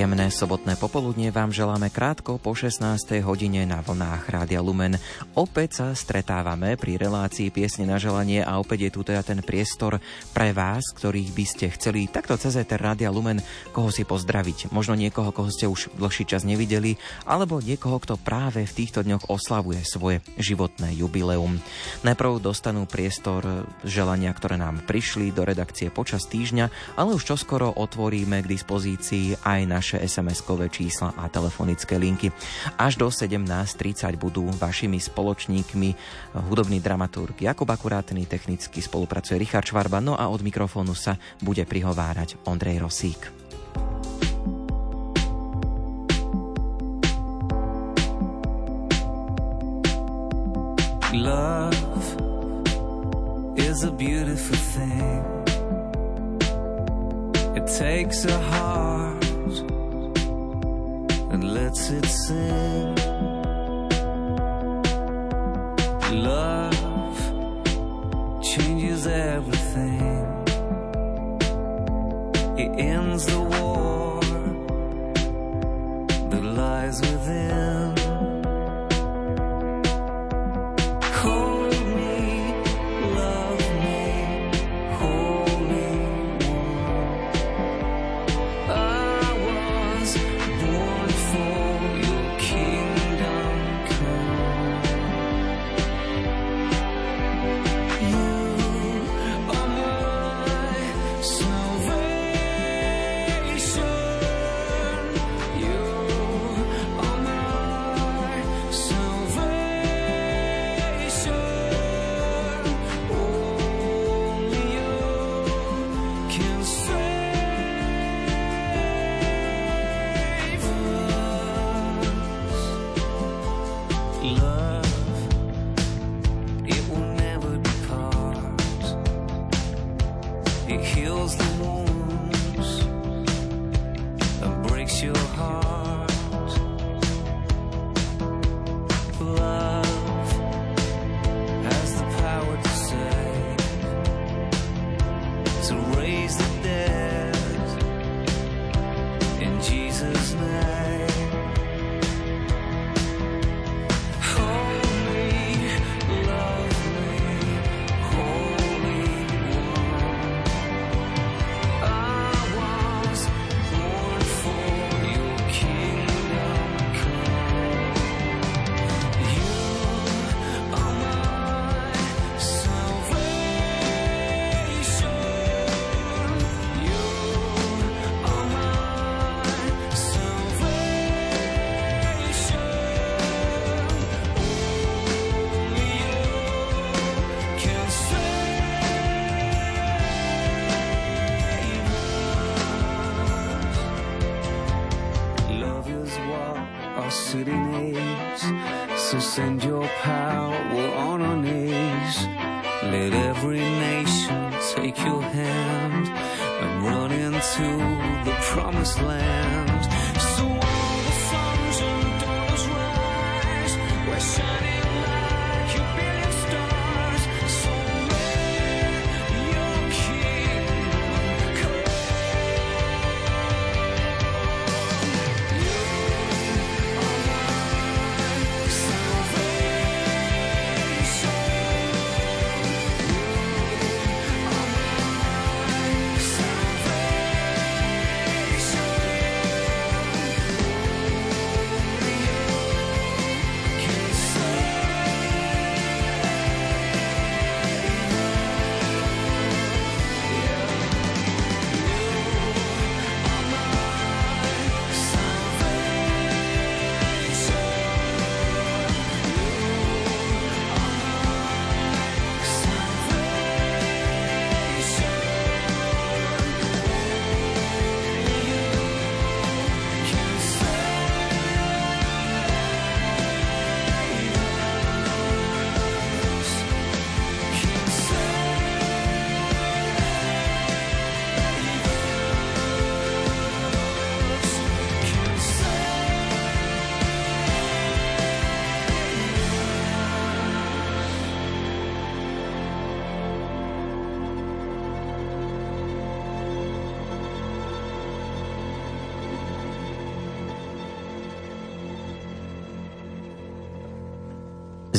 Príjemné sobotné popoludnie vám želáme krátko po 16. hodine na vlnách Rádia Lumen. Opäť sa stretávame pri relácii piesne na želanie a opäť je tu teda ten priestor pre vás, ktorých by ste chceli takto cez ETR Rádia Lumen koho si pozdraviť. Možno niekoho, koho ste už dlhší čas nevideli, alebo niekoho, kto práve v týchto dňoch oslavuje svoje životné jubileum. Najprv dostanú priestor želania, ktoré nám prišli do redakcie počas týždňa, ale už čoskoro otvoríme k dispozícii aj naše SMS-kové čísla a telefonické linky. Až do 17.30 budú vašimi spoločníkmi hudobný dramaturg Jakub Akurátny, technicky spolupracuje Richard Švarba, no a od mikrofónu sa bude prihovárať Ondrej Rosík. Love is a beautiful thing. It takes a heart and lets it sing. Love changes everything. It ends the war that lies within. kills the wounds and breaks your heart.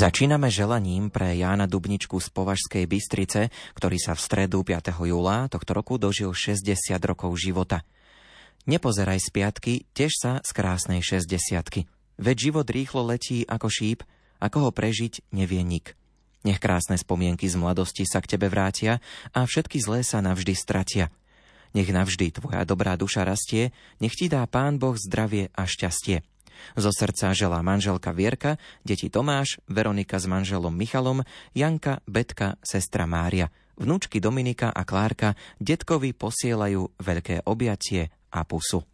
Začíname želaním pre Jána Dubničku z Považskej Bystrice, ktorý sa v stredu 5. júla tohto roku dožil 60 rokov života. Nepozeraj z piatky, tiež sa z krásnej 60 Veď život rýchlo letí ako šíp, ako ho prežiť nevie nik. Nech krásne spomienky z mladosti sa k tebe vrátia a všetky zlé sa navždy stratia. Nech navždy tvoja dobrá duša rastie, nech ti dá Pán Boh zdravie a šťastie. Zo srdca želá manželka Vierka, deti Tomáš, Veronika s manželom Michalom, Janka, Betka, sestra Mária. Vnúčky Dominika a Klárka detkovi posielajú veľké objatie a pusu.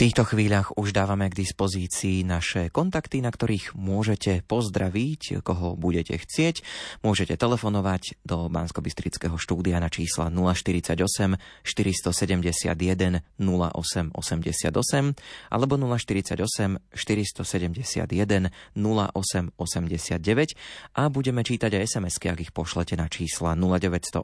Týchto chvíľach už dávame k dispozícii naše kontakty, na ktorých môžete pozdraviť, koho budete chcieť. Môžete telefonovať do bansko štúdia na čísla 048 471 0888 alebo 048 471 0889 a budeme čítať aj SMS-ky, ak ich pošlete na čísla 0908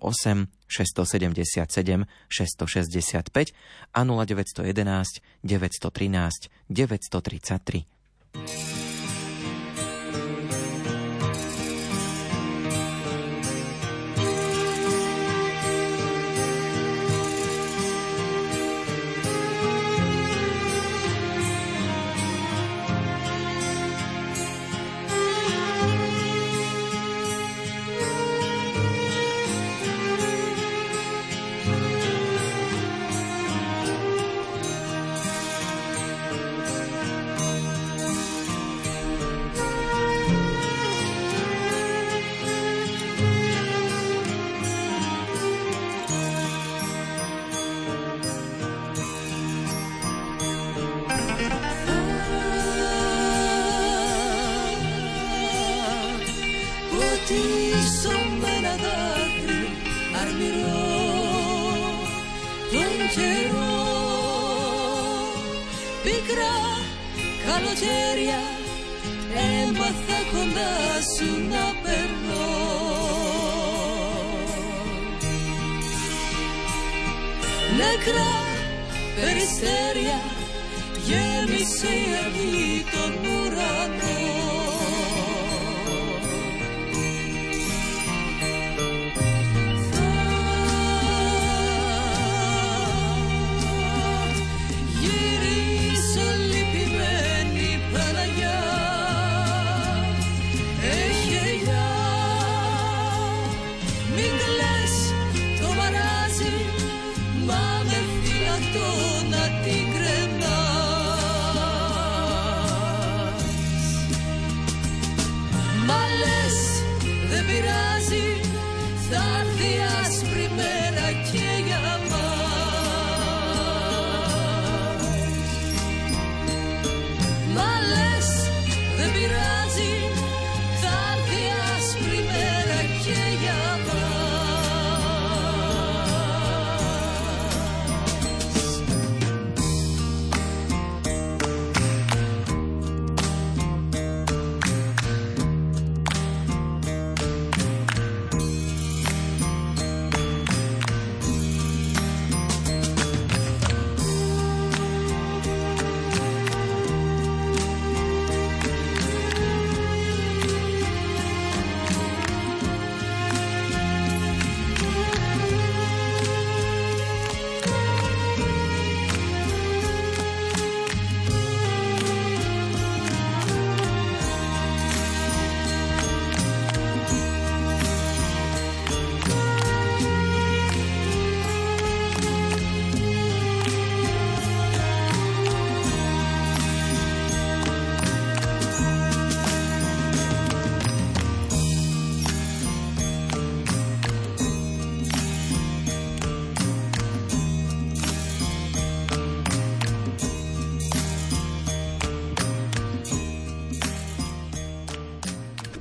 677 665 a 0911 913 933.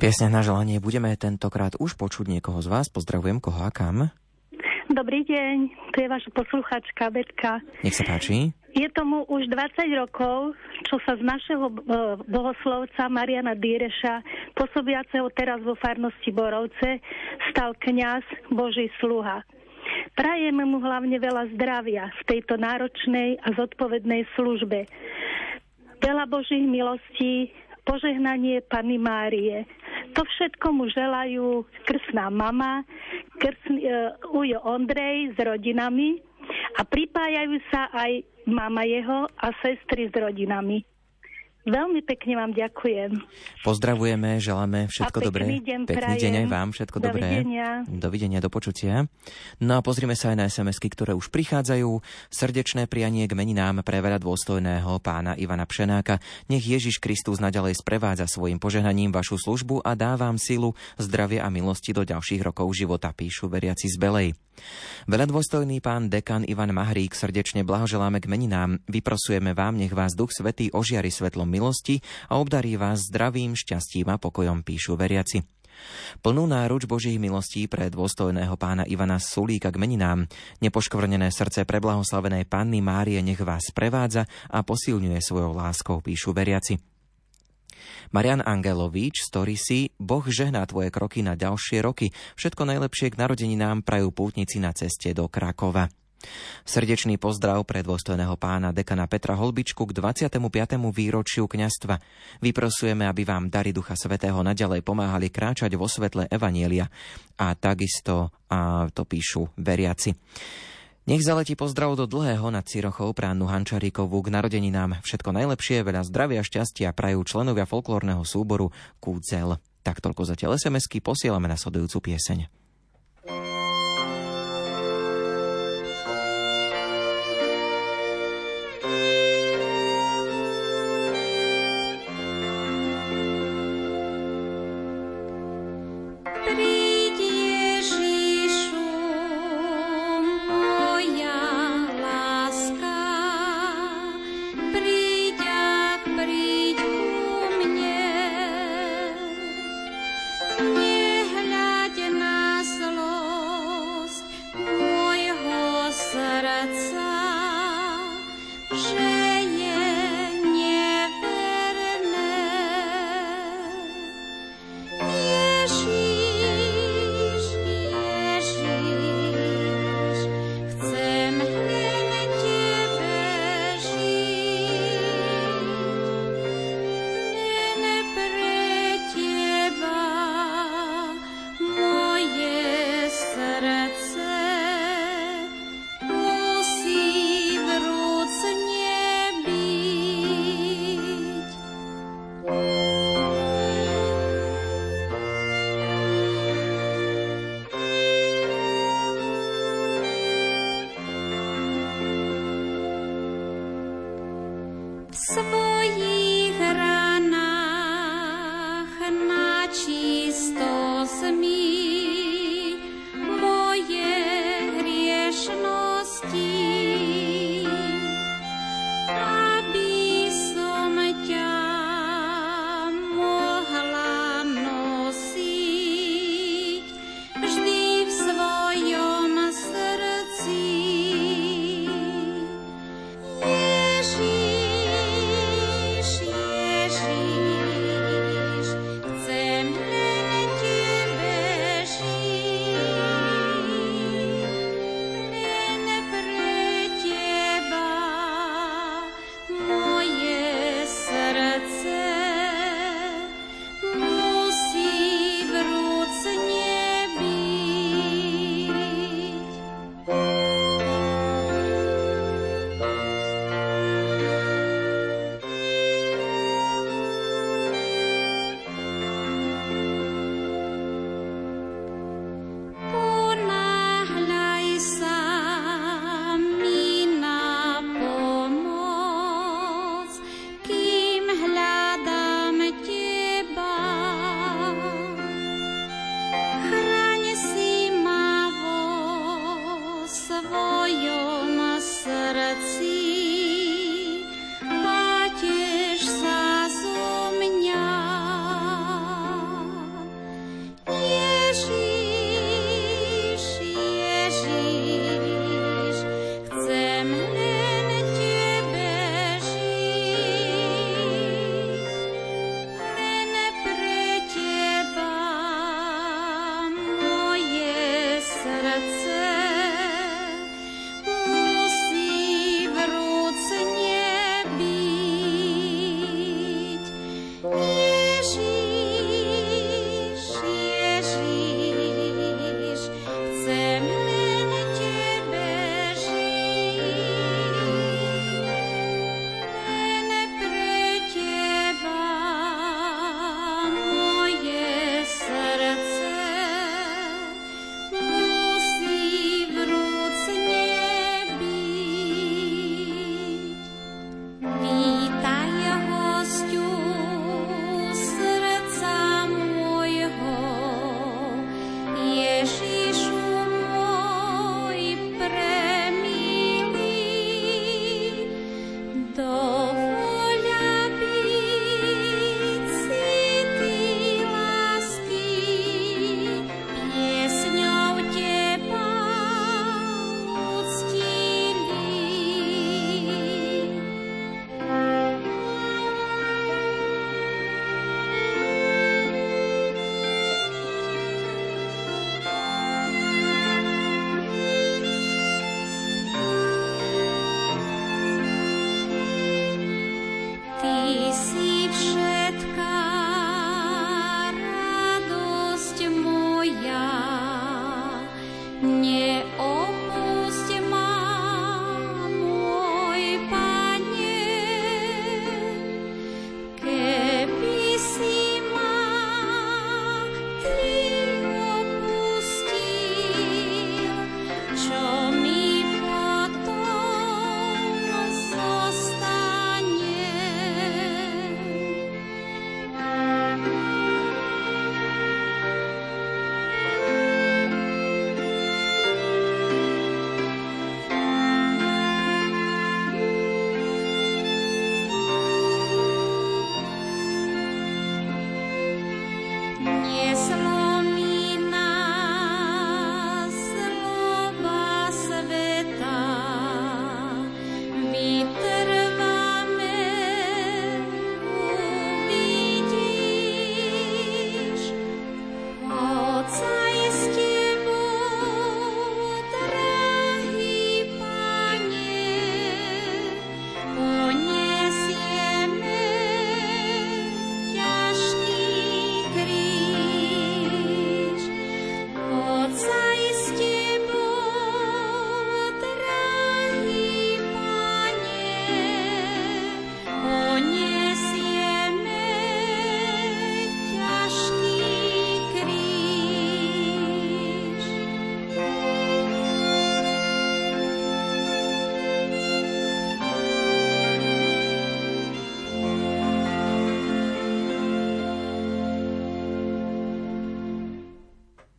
piesne na želanie budeme tentokrát už počuť niekoho z vás. Pozdravujem koho a kam. Dobrý deň, tu je vaša posluchačka Betka. Nech sa páči. Je tomu už 20 rokov, čo sa z našeho e, bohoslovca Mariana Dýreša, pôsobiaceho teraz vo farnosti Borovce, stal kňaz Boží sluha. Prajeme mu hlavne veľa zdravia v tejto náročnej a zodpovednej službe. Veľa Božích milostí, požehnanie Pany Márie, to všetko mu želajú krsná mama, krsn, uh, Ujo Ondrej s rodinami a pripájajú sa aj mama jeho a sestry s rodinami. Veľmi pekne vám ďakujem. Pozdravujeme, želáme všetko a dobré. Deň pekný deň aj vám, všetko dobré. Dovidenia. Dovidenia, do počutia. No a pozrime sa aj na sms ktoré už prichádzajú. Srdečné prianie k meninám pre veľa dôstojného pána Ivana Pšenáka. Nech Ježiš Kristus naďalej sprevádza svojim požehnaním vašu službu a dá vám silu, zdravie a milosti do ďalších rokov života, píšu veriaci z Belej. Veľadôstojný pán dekan Ivan Mahrík srdečne blahoželáme k meninám. Vyprosujeme vám, nech vás Duch Svetý ožiari svetlom milosti a obdarí vás zdravým, šťastím a pokojom, píšu veriaci. Plnú náruč Božích milostí pre dôstojného pána Ivana Sulíka k meninám, nepoškvrnené srdce preblahoslavenej panny Márie nech vás prevádza a posilňuje svojou láskou, píšu veriaci. Marian Angelovič story si Boh žehná tvoje kroky na ďalšie roky. Všetko najlepšie k narodeninám prajú pútnici na ceste do Krakova. Srdečný pozdrav pre dôstojného pána dekana Petra Holbičku k 25. výročiu kňastva. Vyprosujeme, aby vám dary Ducha Svetého naďalej pomáhali kráčať vo svetle Evanielia. A takisto a to píšu veriaci. Nech zaletí pozdrav do dlhého nad Cirochou pránu Hančaríkovú k narodeninám. Všetko najlepšie, veľa zdravia šťastia prajú členovia folklórneho súboru Kúcel. Tak toľko zatiaľ SMS-ky posielame na sledujúcu pieseň.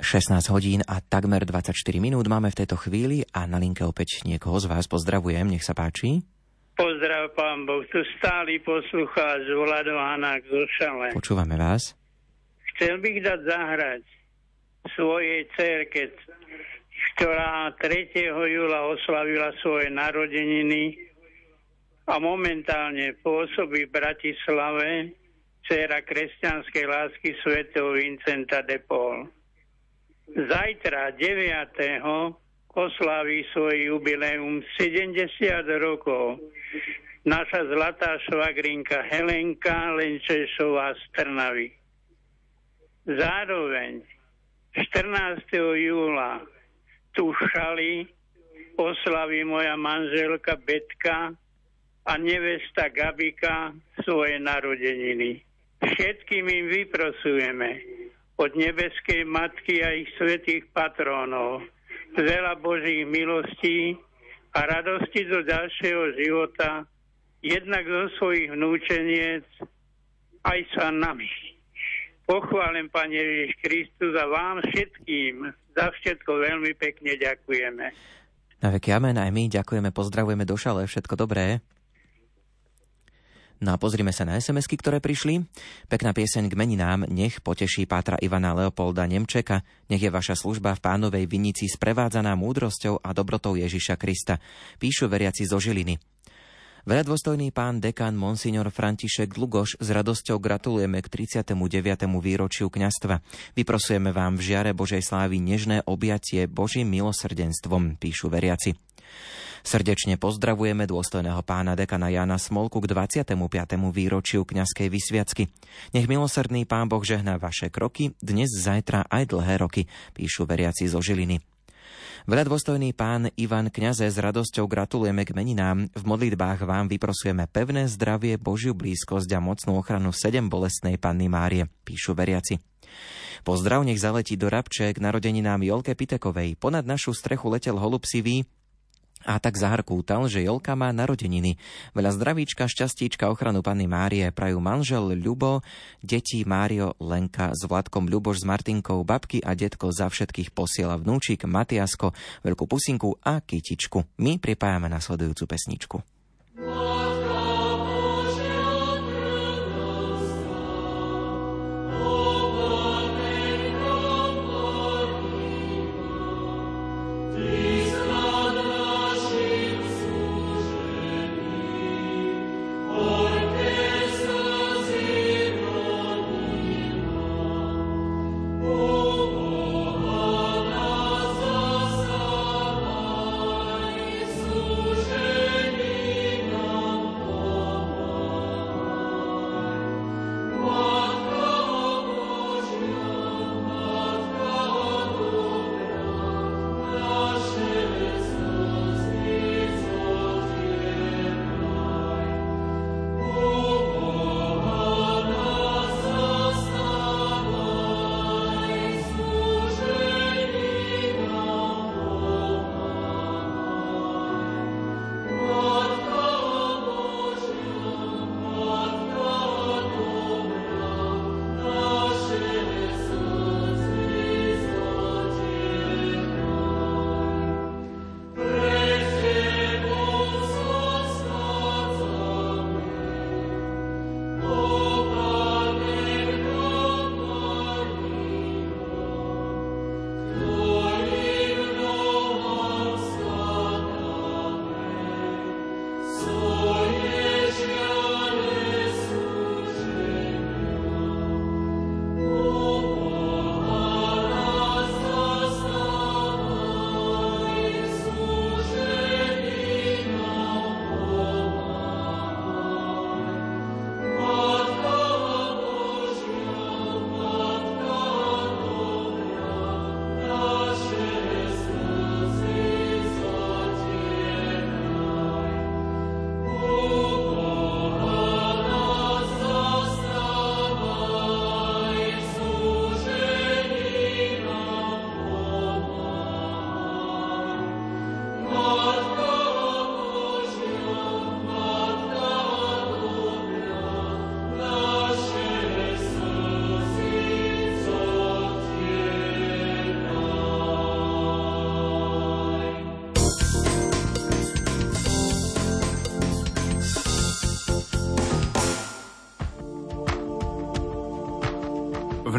16 hodín a takmer 24 minút máme v tejto chvíli a na linke opäť niekoho z vás pozdravujem, nech sa páči. Pozdrav, pán Boh, tu stály poslucháč Vlado Hanák zo Šale. Počúvame vás. Chcel bych dať zahrať svojej cerke, ktorá 3. júla oslavila svoje narodeniny a momentálne pôsobí v Bratislave dcera kresťanskej lásky svätého Vincenta de Paul. Zajtra 9. oslaví svoj jubileum 70 rokov naša zlatá švagrinka Helenka Lenčešová z Trnavy. Zároveň 14. júla tu šali oslaví moja manželka Betka a nevesta Gabika svoje narodeniny. Všetkým im vyprosujeme, od nebeskej matky a ich svetých patrónov. Veľa Božích milostí a radosti do ďalšieho života, jednak zo svojich vnúčeniec, aj sa nami. Pochválen, Pane Ježiš Kristus, a vám všetkým za všetko veľmi pekne ďakujeme. Na veky amen, aj my ďakujeme, pozdravujeme do šale, všetko dobré. No a pozrime sa na sms ktoré prišli. Pekná pieseň k meninám Nech poteší Pátra Ivana Leopolda Nemčeka. Nech je vaša služba v pánovej vinici sprevádzaná múdrosťou a dobrotou Ježiša Krista. Píšu veriaci zo Žiliny. Veľadôstojný pán dekan Monsignor František Dlugoš s radosťou gratulujeme k 39. výročiu kňastva. Vyprosujeme vám v žiare Božej slávy nežné objatie Božím milosrdenstvom, píšu veriaci. Srdečne pozdravujeme dôstojného pána dekana Jana Smolku k 25. výročiu kňazskej vysviacky. Nech milosrdný pán Boh žehná vaše kroky, dnes, zajtra aj dlhé roky, píšu veriaci zo Žiliny. Veľa pán Ivan Kňaze s radosťou gratulujeme k meninám. V modlitbách vám vyprosujeme pevné zdravie, Božiu blízkosť a mocnú ochranu sedem bolestnej Panny Márie, píšu veriaci. Pozdrav nech zaletí do Rabče k narodeninám Jolke Pitekovej. Ponad našu strechu letel holub sivý, a tak zahrkútal, že Jolka má narodeniny. Veľa zdravíčka, šťastíčka, ochranu Panny Márie prajú manžel Ľubo, deti Mário, Lenka s Vladkom Ľuboš s Martinkou, babky a detko za všetkých posiela vnúčik, Matiasko, veľkú pusinku a kytičku. My pripájame nasledujúcu pesničku. V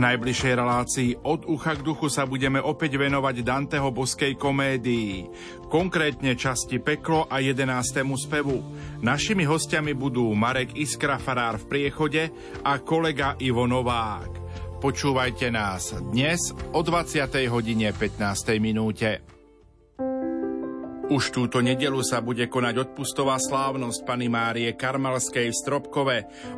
najbližšej relácii od ucha k duchu sa budeme opäť venovať Danteho boskej komédii, konkrétne časti Peklo a 11. spevu. Našimi hostiami budú Marek Iskra Farár v priechode a kolega Ivo Novák. Počúvajte nás dnes o 20. hodine 15. minúte. Už túto nedelu sa bude konať odpustová slávnosť Pany Márie Karmalskej v Stropkove.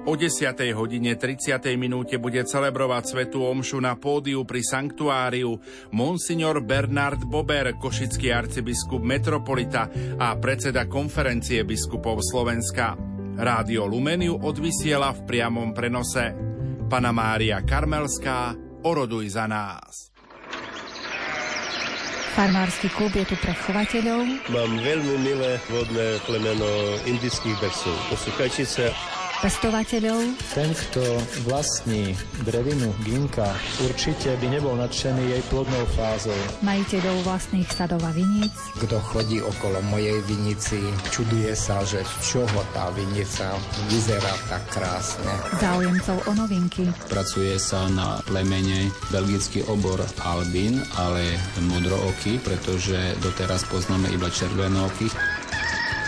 O 10. hodine 30. minúte bude celebrovať Svetu Omšu na pódiu pri sanktuáriu Monsignor Bernard Bober, košický arcibiskup metropolita a predseda konferencie biskupov Slovenska. Rádio Lumeniu odvysiela v priamom prenose. Pana Mária Karmelská, oroduj za nás. Farmársky klub je tu pre chovateľov. Mám veľmi milé vodné plemeno indických bersov. To sú kajčice pestovateľov. Ten, kto vlastní drevinu ginka, určite by nebol nadšený jej plodnou fázou. Majiteľov vlastných sadov a viníc. Kto chodí okolo mojej vinici, čuduje sa, že z čoho tá vinica vyzerá tak krásne. Záujemcov o novinky. Pracuje sa na plemene belgický obor Albin, ale modrooky, pretože doteraz poznáme iba červenooky.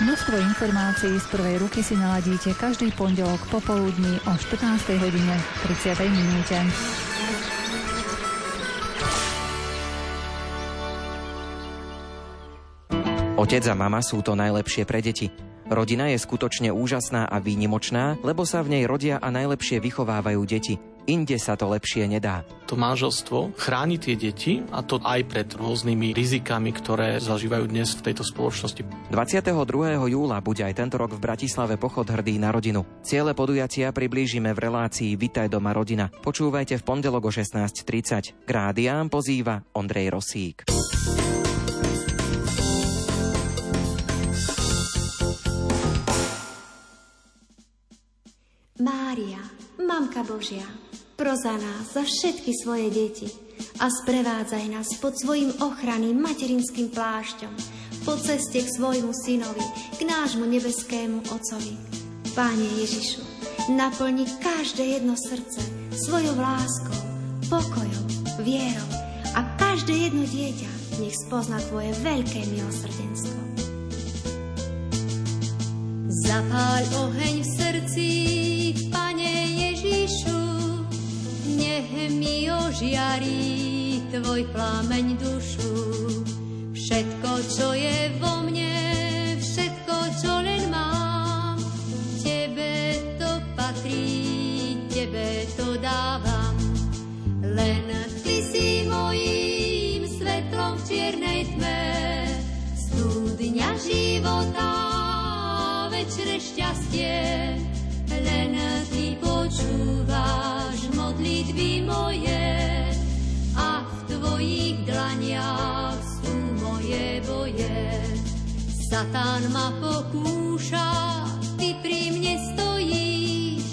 Množstvo informácií z prvej ruky si naladíte každý pondelok popoludní o 14. hodine 30. minúte. Otec a mama sú to najlepšie pre deti. Rodina je skutočne úžasná a výnimočná, lebo sa v nej rodia a najlepšie vychovávajú deti. Inde sa to lepšie nedá. To manželstvo chráni tie deti a to aj pred rôznymi rizikami, ktoré zažívajú dnes v tejto spoločnosti. 22. júla bude aj tento rok v Bratislave pochod hrdý na rodinu. Ciele podujatia priblížime v relácii Vitaj doma rodina. Počúvajte v pondelok o 16.30. K rádiám pozýva Ondrej Rosík. Mária, Mamka Božia, pro za nás, za všetky svoje deti a sprevádzaj nás pod svojim ochranným materinským plášťom po ceste k svojmu synovi, k nášmu nebeskému Otcovi. Páne Ježišu, naplni každé jedno srdce svojou láskou, pokojom, vierou a každé jedno dieťa nech spozna Tvoje veľké milosrdenstvo. Zapáľ oheň v srdci, Pane mi ožiarí tvoj plameň dušu. Všetko, čo je vo mne, všetko, čo len mám, tebe to patrí, tebe to dávam. Len ty si mojím svetlom v čiernej tme, studňa života, večné šťastie, Satan ma pokúša, ty pri mne stojíš,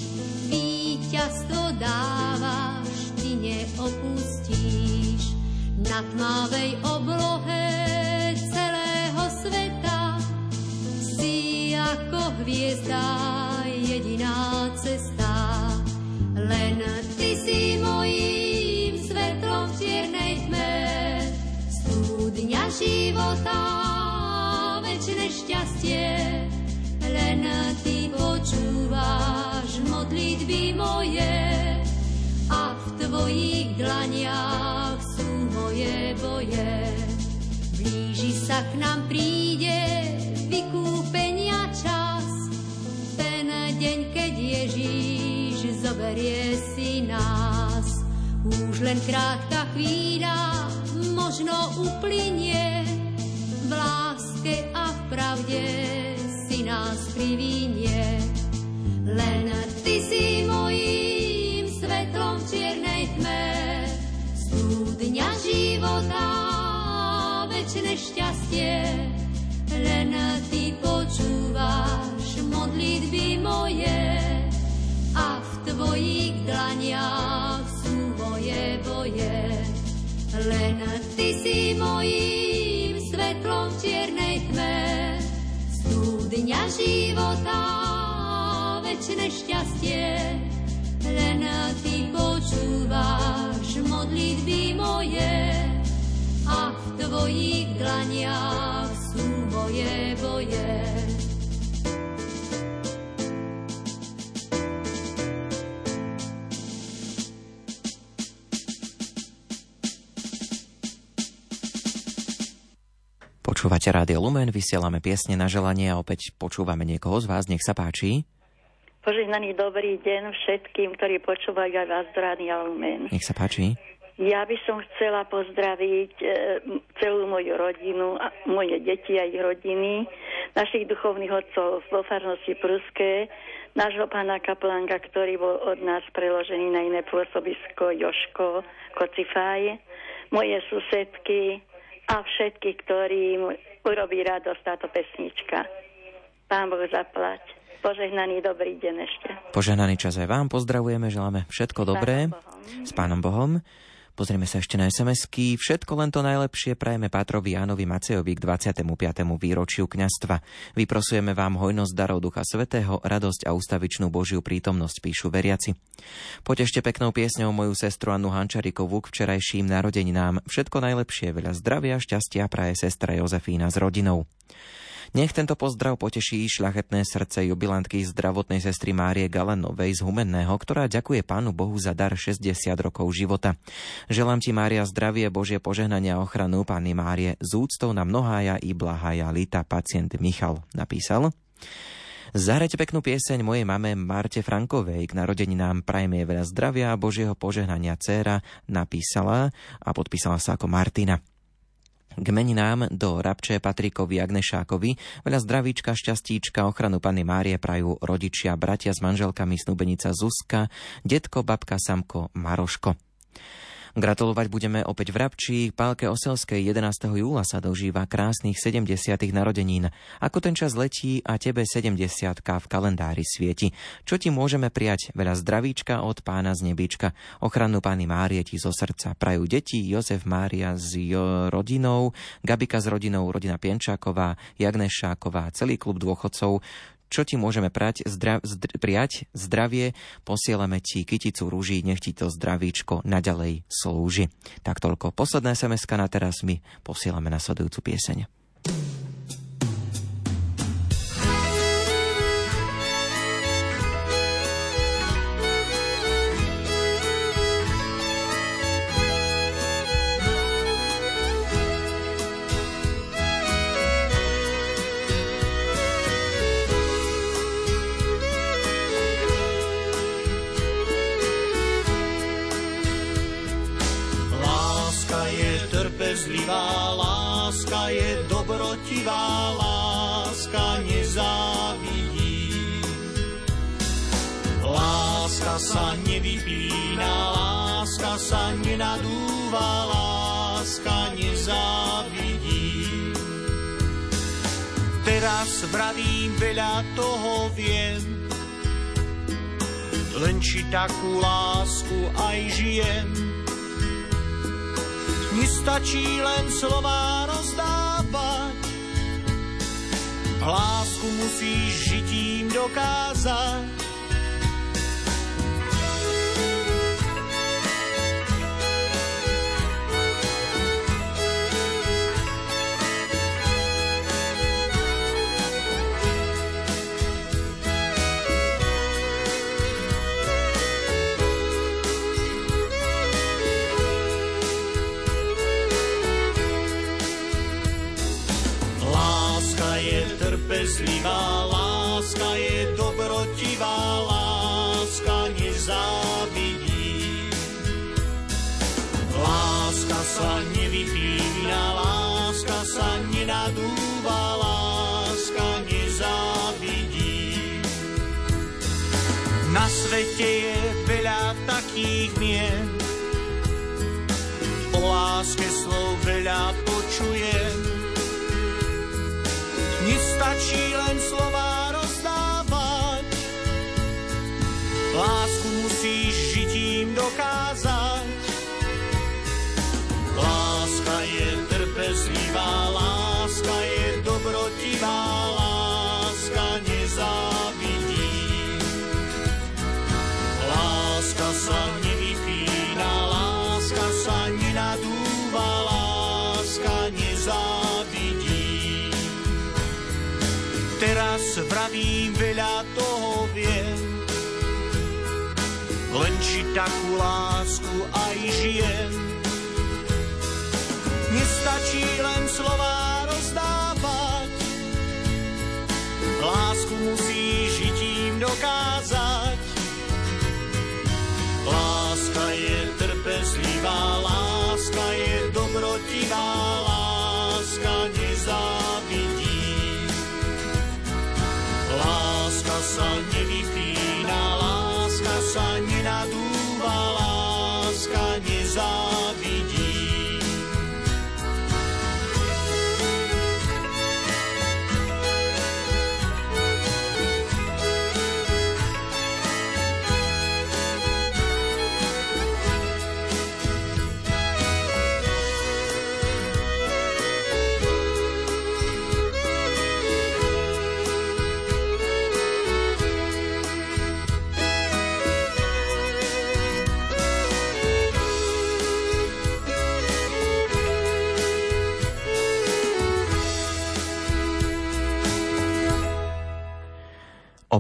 víťazstvo dávaš, ty neopustíš. Na tmavej oblohe celého sveta si ako hviezda jediná cesta. Len ty si mojím svetlom v čiernej tme, studňa života, šťastie. Len ty počúvaš modlitby moje a v tvojich dlaniach sú moje boje. Blíži sa k nám príde vykúpenia čas, ten deň, keď Ježíš zoberie si nás. Už len krátka chvíľa možno uplynie, v láske a v pravde si nás privínie. Len ty si mojím svetlom v čiernej tme, studňa života, večné šťastie. Len ty počúvaš modlitby moje a v tvojich dlaniach sú moje boje. Len ty si mojím svetlom čiernej tme. Studňa života, večné šťastie, len ty počúvaš modlitby moje a v tvojich dlaniach sú moje Počúvate Rádio Lumen, vysielame piesne na želanie a opäť počúvame niekoho z vás, nech sa páči. Požehnaný dobrý deň všetkým, ktorí počúvajú aj vás do Rádia Lumen. Nech sa páči. Ja by som chcela pozdraviť e, celú moju rodinu, a moje deti a ich rodiny, našich duchovných otcov vo farnosti Pruské, nášho pána Kaplanka, ktorý bol od nás preložený na iné pôsobisko Joško Kocifaj, moje susedky, a všetkých, ktorým urobí radosť táto pesnička. Pán Boh zaplať. Požehnaný dobrý deň ešte. Požehnaný čas aj vám. Pozdravujeme, želáme všetko dobré. S Pánom Bohom. Pozrieme sa ešte na SMS-ky. Všetko len to najlepšie prajeme Pátrovi Jánovi Macejovi k 25. výročiu kňastva. Vyprosujeme vám hojnosť darov Ducha Svetého, radosť a ústavičnú Božiu prítomnosť, píšu veriaci. Potešte peknou piesňou moju sestru Annu Hančarikovú k včerajším narodeninám. Všetko najlepšie, veľa zdravia, šťastia praje sestra Jozefína s rodinou. Nech tento pozdrav poteší šľachetné srdce jubilantky zdravotnej sestry Márie Galenovej z Humenného, ktorá ďakuje Pánu Bohu za dar 60 rokov života. Želám ti, Mária, zdravie, Božie požehnania a ochranu Pány Márie z úctou na mnohája i blahája Lita pacient Michal napísal. Zahrajte peknú pieseň mojej mame Marte Frankovej k narodeninám prajme veľa zdravia a Božieho požehnania dcéra napísala a podpísala sa ako Martina. K meninám do Rabče Patrikovi Agnešákovi veľa zdravíčka, šťastíčka, ochranu Panny Márie prajú rodičia, bratia s manželkami, snúbenica Zuzka, detko, babka, samko, Maroško. Gratulovať budeme opäť v Rabči. Pálke Oselskej 11. júla sa dožíva krásnych 70. narodenín. Ako ten čas letí a tebe 70 v kalendári svieti. Čo ti môžeme prijať? Veľa zdravíčka od pána z nebička. Ochranu pány Márie ti zo srdca. Prajú deti Jozef Mária s jo rodinou, Gabika s rodinou, rodina Pienčáková, Jagnešáková, celý klub dôchodcov, čo ti môžeme prať, zdra, zdr, prijať? Zdravie, posielame ti kyticu rúží, nech ti to zdravíčko naďalej slúži. Tak toľko. Posledné sms na teraz my posielame nasledujúcu pieseň. Trpezlivá láska je dobrotivá láska, nezávidí. Láska sa nevypína, láska sa nenadúva, láska nezávidí. Teraz vravím veľa toho viem, len či takú lásku aj žijem Nestačí len slova rozdávať, lásku musíš žitím dokázať. Trpezlivá láska je dobrotivá láska, nezávidí. Láska sa nevypína, láska sa nenadúva, láska nezávidí. Na svete je Nestačí len slova takú lásku aj žijem. Nestačí len slova rozdávať, lásku musí žitím dokázať. Láska je trpezlivá, láska je dobrotivá, láska nezávidí. Láska sa nevypína,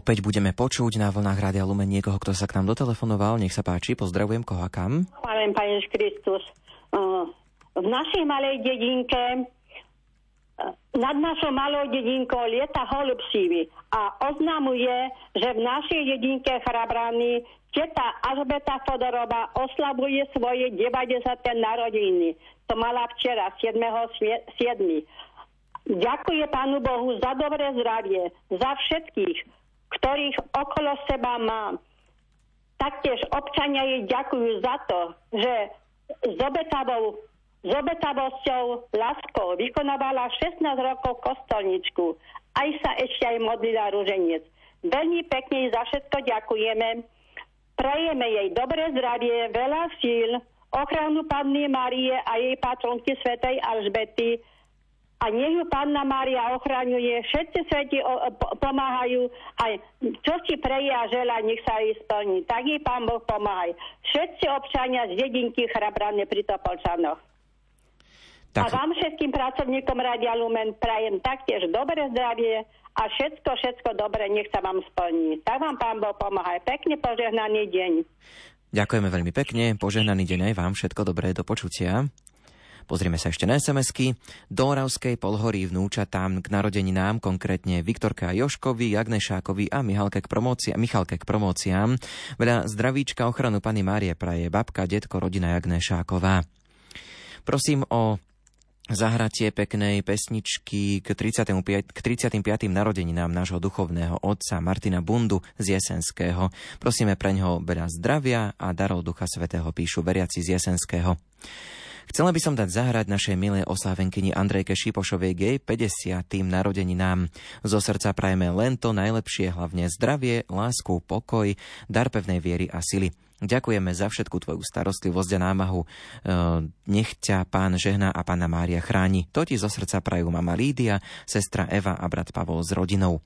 Opäť budeme počuť na vlnách Rádia Lumen niekoho, kto sa k nám dotelefonoval. Nech sa páči, pozdravujem koho a kam. Chválen Pane Kristus. V našej malej dedinke nad našou malou dedinkou lieta holub sívy a oznamuje, že v našej dedinke Chrabrany teta Alžbeta Fodorova oslabuje svoje 90. narodiny. To mala včera, 7. 7. Ďakuje Pánu Bohu za dobré zdravie, za všetkých, ktorých okolo seba mám. Taktiež občania jej ďakujú za to, že s obetavou s obetavosťou, láskou vykonávala 16 rokov kostolničku. Aj sa ešte aj modlila ruženec. Veľmi pekne za všetko ďakujeme. Prajeme jej dobré zdravie, veľa síl, ochranu Panny Marie a jej patronky svätej Alžbety, a nech ju Panna Mária ochraňuje, všetci sveti pomáhajú a čo si preje a žela, nech sa jej splní. Tak jej Pán Boh pomáhaj. Všetci občania z dedinky Chrabrane pri Topolčanoch. Tak... A vám všetkým pracovníkom Radia Lumen prajem taktiež dobré zdravie a všetko, všetko dobré, nech sa vám splní. Tak vám Pán Boh pomáhaj. Pekne požehnaný deň. Ďakujeme veľmi pekne, požehnaný deň aj vám, všetko dobré, do počutia. Pozrieme sa ešte na SMS-ky. Do Oravskej polhorí vnúčatám k narodeninám, konkrétne Viktorke a Joškovi, Agnešákovi a Michalke k, promócia, Michalke k promóciám. Veľa zdravíčka ochranu pani Márie praje babka, detko, rodina Jagnešáková. Prosím o zahratie peknej pesničky k 35, k 35. narodeninám nášho duchovného otca Martina Bundu z Jesenského. Prosíme pre ňoho veľa zdravia a darov Ducha Svetého, píšu veriaci z Jesenského. Chcela by som dať zahrať našej milej oslávenkyni Andrejke Šipošovej gej 50. tým narodeninám. Zo srdca prajeme len to najlepšie, hlavne zdravie, lásku, pokoj, dar pevnej viery a sily. Ďakujeme za všetku tvoju starostlivosť a námahu. E, nech ťa pán žehna a pána Mária chráni. To ti zo srdca prajú mama Lídia, sestra Eva a brat Pavol s rodinou.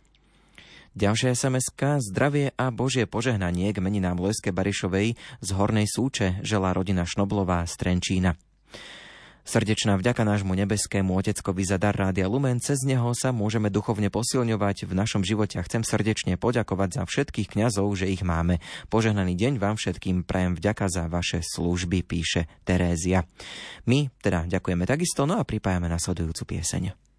Ďalšia sms Zdravie a Božie požehnanie k meninám Lojske Barišovej z Hornej Súče želá rodina Šnoblová z Trenčína. Srdečná vďaka nášmu nebeskému Oteckovi za dar Rádia Lumen, cez neho sa môžeme duchovne posilňovať v našom živote a chcem srdečne poďakovať za všetkých kňazov, že ich máme. Požehnaný deň vám všetkým prajem vďaka za vaše služby, píše Terézia. My teda ďakujeme takisto, no a pripájame nasledujúcu pieseň.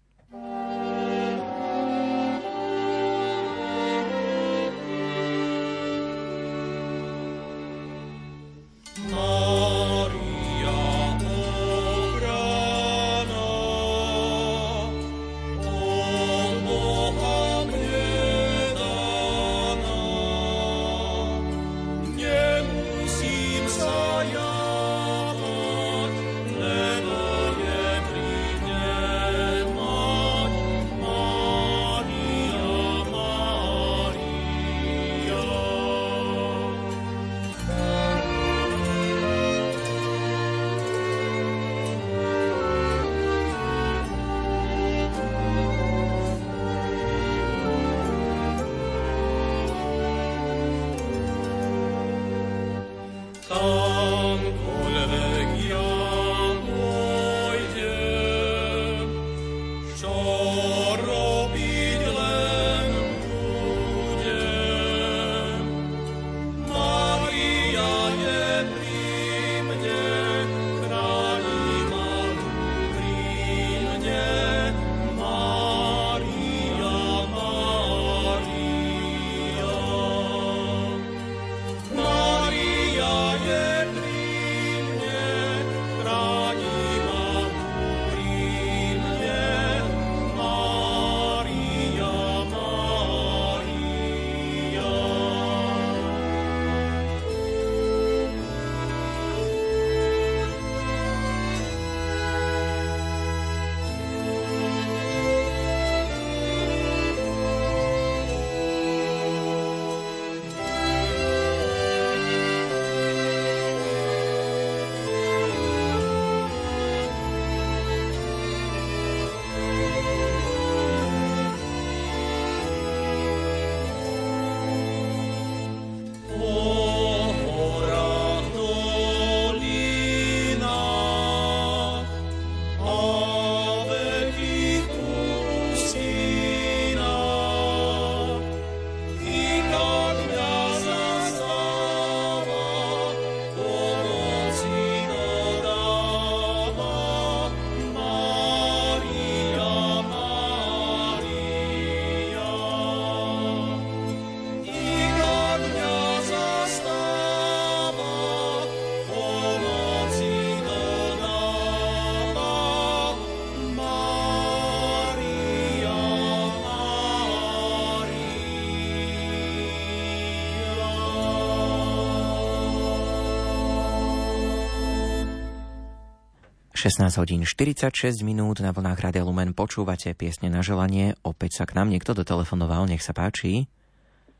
16 hodín 46 minút na vlnách Radia Lumen počúvate piesne na želanie. Opäť sa k nám niekto dotelefonoval, nech sa páči.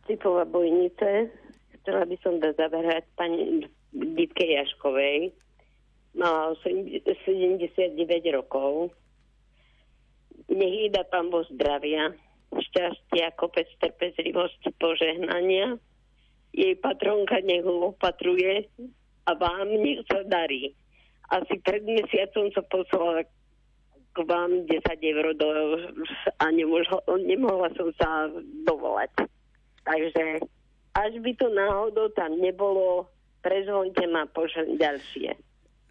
Cipová bojnice. Chcela by som dať pani Ditke Jaškovej. Mala 79 rokov. Nech dá pán Boh zdravia, šťastia, kopec trpezlivosti, požehnania. Jej patronka nech ho opatruje a vám nech sa darí asi pred mesiacom som poslala k vám 10 eur do, a nemohla, nemohla som sa dovolať. Takže až by to náhodou tam nebolo, prezvonte ma pošlem ďalšie.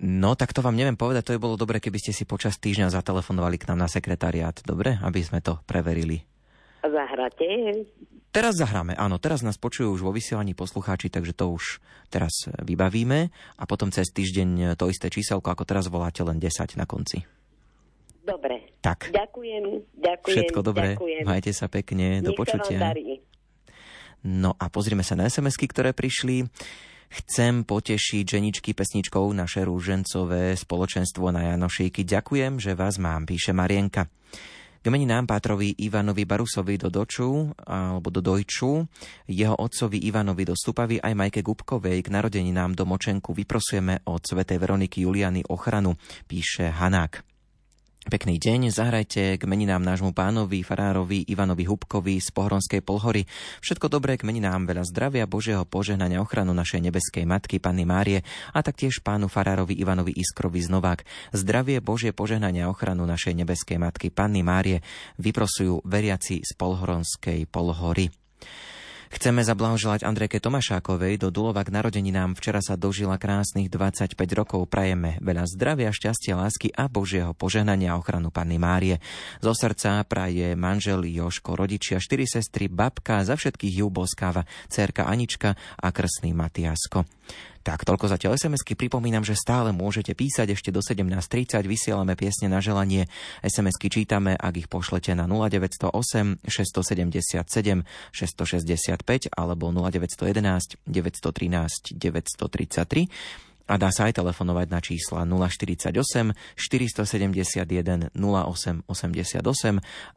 No, tak to vám neviem povedať, to je bolo dobre, keby ste si počas týždňa zatelefonovali k nám na sekretariát, dobre? Aby sme to preverili. Zahráte? Teraz zahráme, áno, teraz nás počujú už vo vysielaní poslucháči, takže to už teraz vybavíme a potom cez týždeň to isté číselko, ako teraz voláte, len 10 na konci. Dobre. Tak. Ďakujem, ďakujem. Všetko dobré, ďakujem. majte sa pekne, do Nech počutia. No a pozrime sa na SMS-ky, ktoré prišli. Chcem potešiť ženičky pesničkou naše rúžencové spoločenstvo na Janošíky. Ďakujem, že vás mám, píše Marienka. K meninám Pátrovi Ivanovi Barusovi do Doču alebo do Dojču, jeho otcovi Ivanovi do Stupavy aj Majke Gubkovej k narodeninám do Močenku vyprosujeme od svätej Veroniky Juliany ochranu, píše Hanák. Pekný deň, zahrajte k meninám nášmu pánovi, farárovi Ivanovi Hubkovi z Pohronskej Polhory. Všetko dobré k meninám, veľa zdravia, Božieho požehnania, ochranu našej nebeskej matky, Panny Márie a taktiež pánu farárovi Ivanovi Iskrovi z Novák. Zdravie, Božie požehnania, ochranu našej nebeskej matky, Panny Márie vyprosujú veriaci z Polhoronskej Polhory. Chceme zablahoželať Andrejke Tomašákovej do Dulova k narodeninám. Včera sa dožila krásnych 25 rokov. Prajeme veľa zdravia, šťastia, lásky a Božieho požehnania a ochranu Panny Márie. Zo srdca praje manžel Joško, rodičia, štyri sestry, babka, za všetkých ju boskáva, cerka Anička a krstný Matiasko. Tak, toľko zatiaľ SMS-ky. Pripomínam, že stále môžete písať ešte do 17.30. Vysielame piesne na želanie. SMS-ky čítame, ak ich pošlete na 0908 677 665 alebo 0911 913 933 a dá sa aj telefonovať na čísla 048 471 08 88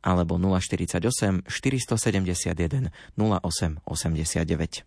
alebo 048 471 08 89.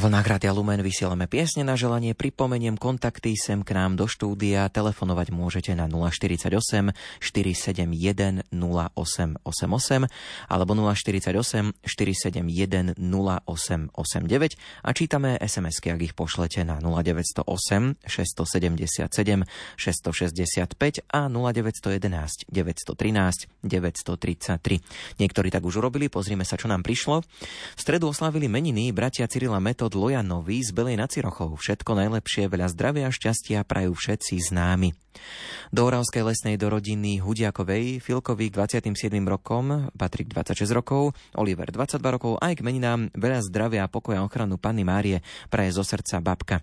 vlnách Rádia Lumen vysielame piesne na želanie. Pripomeniem kontakty sem k nám do štúdia. Telefonovať môžete na 048 471 0888 alebo 048 471 0889 a čítame SMS-ky, ak ich pošlete na 0908 677 665 a 0911 913 933. Niektorí tak už urobili, pozrime sa, čo nám prišlo. V stredu oslavili meniny bratia Cyrila Met Metod Lojanovi z Belej nad Cirochou. Všetko najlepšie, veľa zdravia a šťastia prajú všetci známi. Do Oravskej lesnej do rodiny Hudiakovej Filkovi k 27 rokom, Patrik 26 rokov, Oliver 22 rokov, aj k meninám veľa zdravia a pokoja ochranu Panny Márie praje zo srdca babka.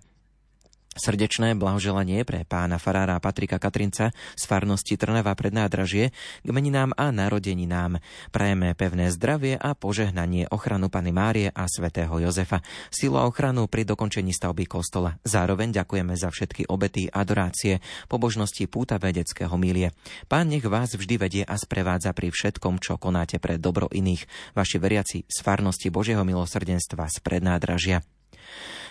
Srdečné blahoželanie pre pána farára Patrika Katrinca z farnosti Trnava pred nádražie k meninám a narodeninám. Prajeme pevné zdravie a požehnanie ochranu Pany Márie a svätého Jozefa. Silu a ochranu pri dokončení stavby kostola. Zároveň ďakujeme za všetky obety, adorácie, pobožnosti púta vedeckého milie. Pán nech vás vždy vedie a sprevádza pri všetkom, čo konáte pre dobro iných. Vaši veriaci z farnosti Božieho milosrdenstva z prednádražia.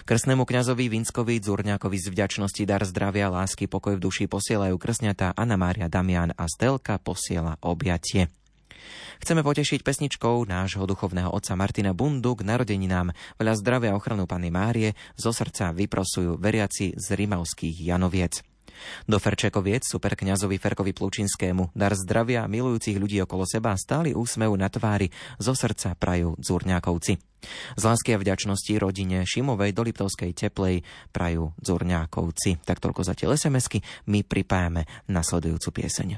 Krsnému kňazovi Vinskovi Dzurňákovi z vďačnosti dar zdravia, lásky, pokoj v duši posielajú krsňatá Anna Mária Damian a Stelka posiela objatie. Chceme potešiť pesničkou nášho duchovného otca Martina Bundu k narodeninám. Veľa zdravia a ochranu Pany Márie zo srdca vyprosujú veriaci z Rimavských Janoviec. Do Ferčekoviec super kňazovi Ferkovi Plučinskému dar zdravia milujúcich ľudí okolo seba stáli úsmev na tvári zo srdca prajú Dzurňákovci. Z lásky a vďačnosti rodine Šimovej do Liptovskej teplej prajú Dzurňákovci. Tak toľko zatiaľ SMS-ky, my pripájame nasledujúcu pieseň.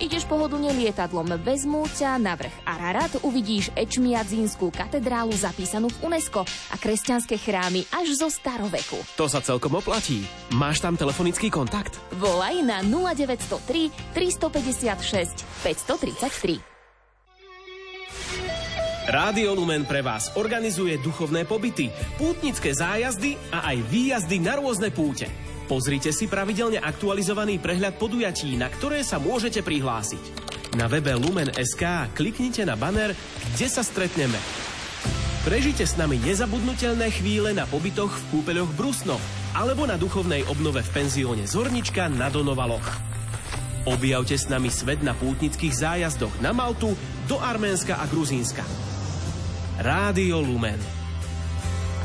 Ideš pohodlne lietadlom, vezmú ťa na vrch Ararat, uvidíš Ečmiadzínskú katedrálu zapísanú v UNESCO a kresťanské chrámy až zo staroveku. To sa celkom oplatí. Máš tam telefonický kontakt? Volaj na 0903 356 533. Rádio Lumen pre vás organizuje duchovné pobyty, pútnické zájazdy a aj výjazdy na rôzne púte. Pozrite si pravidelne aktualizovaný prehľad podujatí, na ktoré sa môžete prihlásiť. Na webe Lumen.sk kliknite na banner, kde sa stretneme. Prežite s nami nezabudnutelné chvíle na pobytoch v kúpeľoch Brusno alebo na duchovnej obnove v penzióne Zornička na Donovaloch. Objavte s nami svet na pútnických zájazdoch na Maltu, do Arménska a Gruzínska. Rádio Lumen.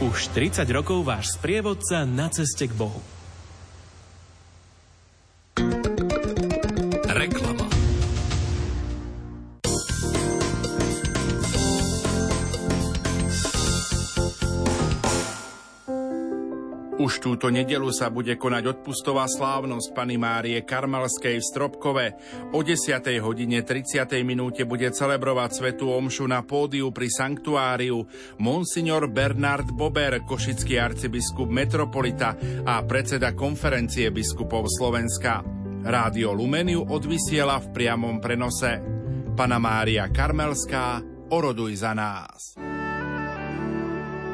Už 30 rokov váš sprievodca na ceste k Bohu. Už túto nedelu sa bude konať odpustová slávnosť Pany Márie Karmelskej v Stropkove. O 10. hodine 30. minúte bude celebrovať Svetú Omšu na pódiu pri sanktuáriu Monsignor Bernard Bober, košický arcibiskup metropolita a predseda konferencie biskupov Slovenska. Rádio Lumeniu odvysiela v priamom prenose. Pana Mária Karmelská, oroduj za nás.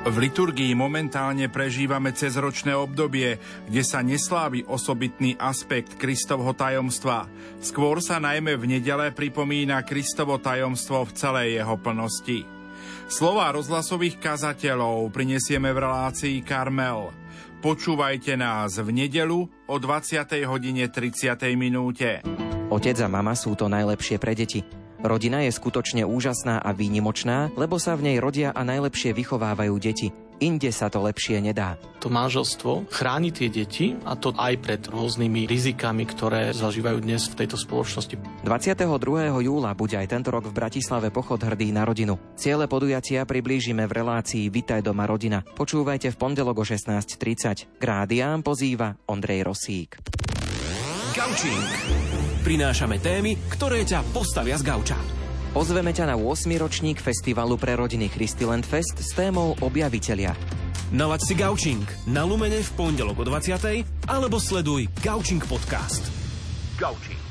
V liturgii momentálne prežívame cezročné obdobie, kde sa neslávi osobitný aspekt Kristovho tajomstva. Skôr sa najmä v nedele pripomína Kristovo tajomstvo v celej jeho plnosti. Slova rozhlasových kazateľov prinesieme v relácii Karmel. Počúvajte nás v nedelu o 20. hodine 30. minúte. Otec a mama sú to najlepšie pre deti. Rodina je skutočne úžasná a výnimočná, lebo sa v nej rodia a najlepšie vychovávajú deti. Inde sa to lepšie nedá. To manželstvo chráni tie deti a to aj pred rôznymi rizikami, ktoré zažívajú dnes v tejto spoločnosti. 22. júla bude aj tento rok v Bratislave pochod hrdý na rodinu. Ciele podujatia priblížime v relácii Vitaj doma rodina. Počúvajte v pondelok o 16.30. K rádiám pozýva Ondrej Rosík. Gaučing. Prinášame témy, ktoré ťa postavia z gauča. Pozveme ťa na 8. ročník festivalu pre rodiny Christyland Fest s témou Objavitelia. Nalaď si Gaučing na Lumene v pondelok o 20. alebo sleduj Gaučing podcast. Gaučing.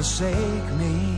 forsake me.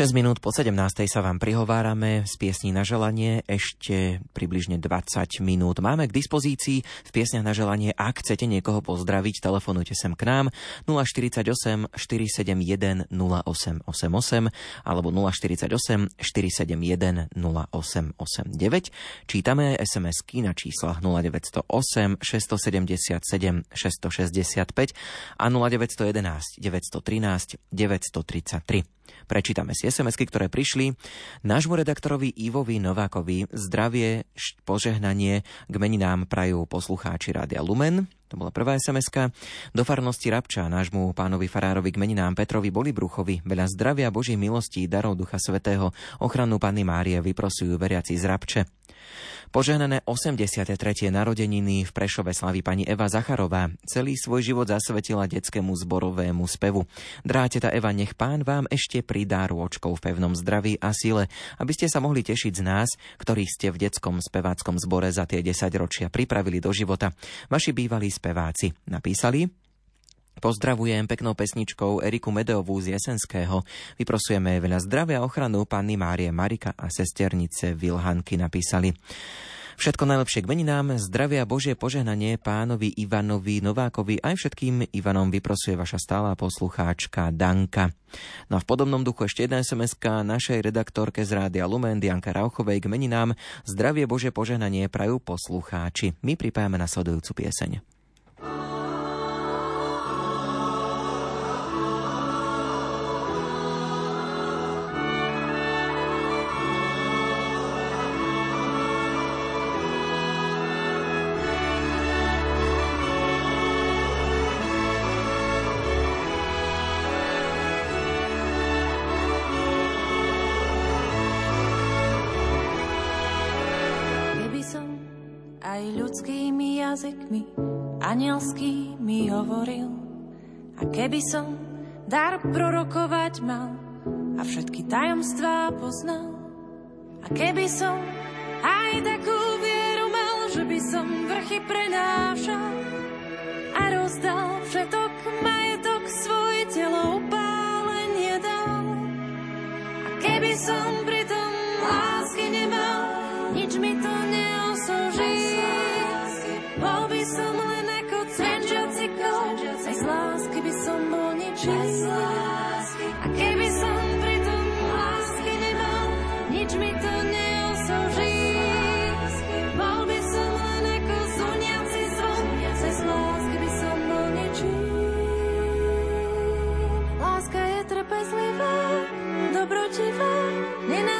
6 minút po 17. sa vám prihovárame z piesní na želanie ešte približne 20 minút. Máme k dispozícii v piesniach na želanie, ak chcete niekoho pozdraviť, telefonujte sem k nám 048 471 0888 alebo 048 471 0889. Čítame SMS-ky na číslach 0908 677 665 a 0911 913 933. Prečítame si SMS-ky, ktoré prišli. Nášmu redaktorovi Ivovi Novákovi zdravie, požehnanie k meninám prajú poslucháči Rádia Lumen. To bola prvá sms Do farnosti Rabča nášmu pánovi farárovi k meninám Petrovi boli Bruchovi veľa zdravia, Božích milostí, darov Ducha Svetého, ochranu Panny Márie vyprosujú veriaci z Rabče. Požehnané 83. narodeniny v Prešove slaví pani Eva Zacharová. Celý svoj život zasvetila detskému zborovému spevu. Dráteta Eva, nech pán vám ešte pridá rôčkou v pevnom zdraví a sile, aby ste sa mohli tešiť z nás, ktorí ste v detskom speváckom zbore za tie 10 ročia pripravili do života. Vaši bývalí speváci napísali Pozdravujem peknou pesničkou Eriku Medeovú z Jesenského. Vyprosujeme veľa zdravia a ochranu panny Márie Marika a sesternice Vilhanky napísali. Všetko najlepšie k meninám, zdravia Božie požehnanie pánovi Ivanovi Novákovi aj všetkým Ivanom vyprosuje vaša stála poslucháčka Danka. No a v podobnom duchu ešte jedna sms našej redaktorke z Rádia Lumen Dianka Rauchovej k meninám zdravie Božie požehnanie prajú poslucháči. My pripájame nasledujúcu pieseň. Ľudskými jazykmi anielskými hovoril a keby som dar prorokovať mal a všetky tajomstvá poznal a keby som aj takú vieru mal, že by som vrchy prenášal a rozdal všetok majetok, svoj telo upálenie dal. A keby som pritom lásky lásky by som bol ničím. A lásky nemal, nič mi to neosoží. Bol by som len ako zuniaci zvon, bez lásky. Láska je trpezlivá, dobrotivá, nenadúva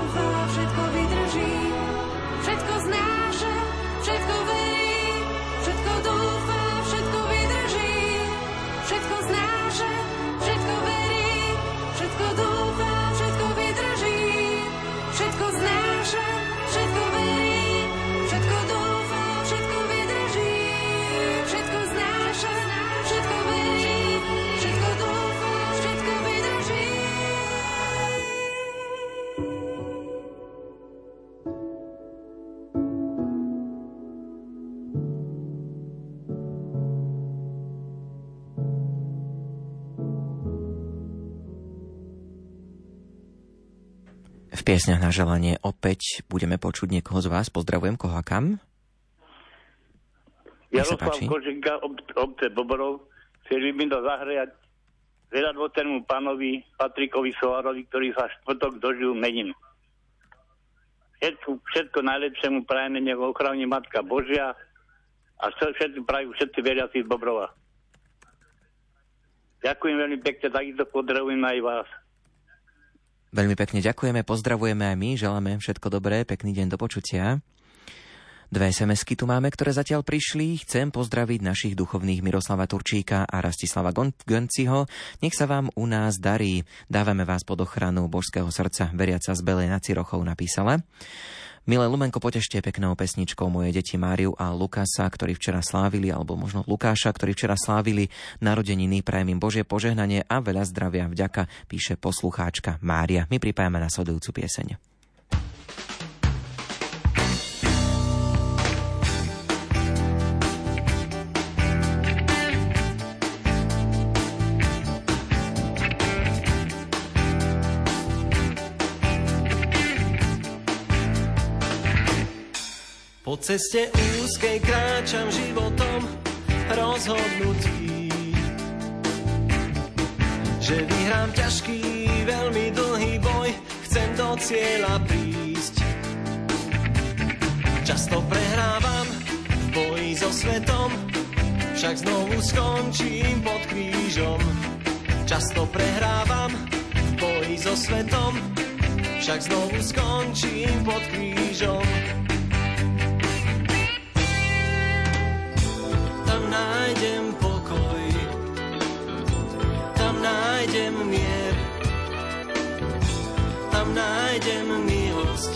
V piesňach na želanie opäť budeme počuť niekoho z vás. Pozdravujem koho a kam? Jaroslav ob- obce Boborov. Chceli by to zahrať zvedadvotému pánovi Patrikovi Sovarovi, ktorý sa štvrtok dožil menin. Všetko, všetko najlepšie mu prajeme, nech ochráni Matka Božia a všetko prajú všetci veriaci z Bobrova. Ďakujem veľmi pekne, takisto pozdravujem aj vás. Veľmi pekne ďakujeme, pozdravujeme aj my, želáme všetko dobré, pekný deň do počutia. Dve SMS-ky tu máme, ktoré zatiaľ prišli. Chcem pozdraviť našich duchovných Miroslava Turčíka a Rastislava Gönciho. Nech sa vám u nás darí. Dávame vás pod ochranu božského srdca. Veriaca z Belej nad Cirochou napísala. Milé Lumenko, potešte peknou pesničkou moje deti Máriu a Lukasa, ktorí včera slávili, alebo možno Lukáša, ktorí včera slávili narodeniny. Prajem im Božie požehnanie a veľa zdravia vďaka, píše poslucháčka Mária. My pripájame nasledujúcu pieseň. Ceste úzkej kráčam životom rozhodnutí, že vyhrám ťažký, veľmi dlhý boj, chcem do cieľa prísť. Často prehrávam v boji so svetom, však znovu skončím pod krížom. Často prehrávam v boji so svetom, však znovu skončím pod krížom. Nájdem pokoj, tam nájdem mier, tam nájdem milosť,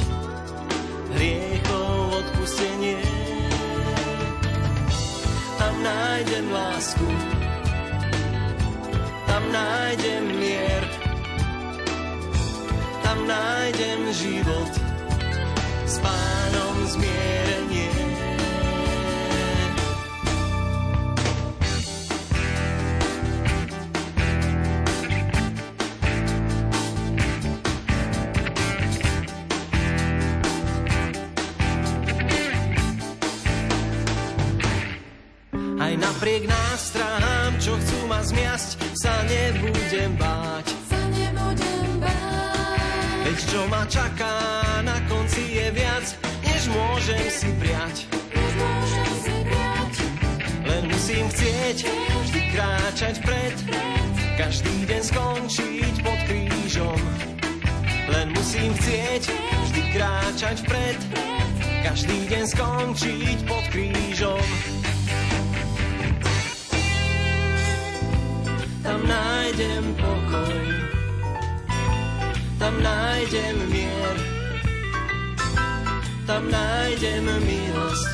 hriechov odpustenie. Tam nájdem lásku, tam nájdem mier, tam nájdem život, s pánom zmierenie. Zmiasť, sa nebudem báť. Sa nebudem báť. Veď čo ma čaká, na konci je viac, než môžem si priať. Už môžem si brať. Len musím chcieť vždy kráčať vpred, každý deň skončiť Musím chcieť vždy kráčať vpred, každý deň skončiť pod krížom. Nájdem pokoj, tam nájdem mier, tam nájdem milosť,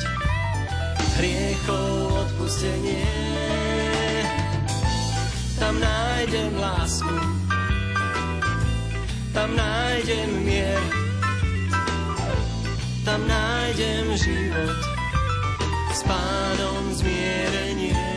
hriechov odpustenie. Tam nájdem lásku, tam nájdem mier, tam nájdem život, s pánom zmierenie.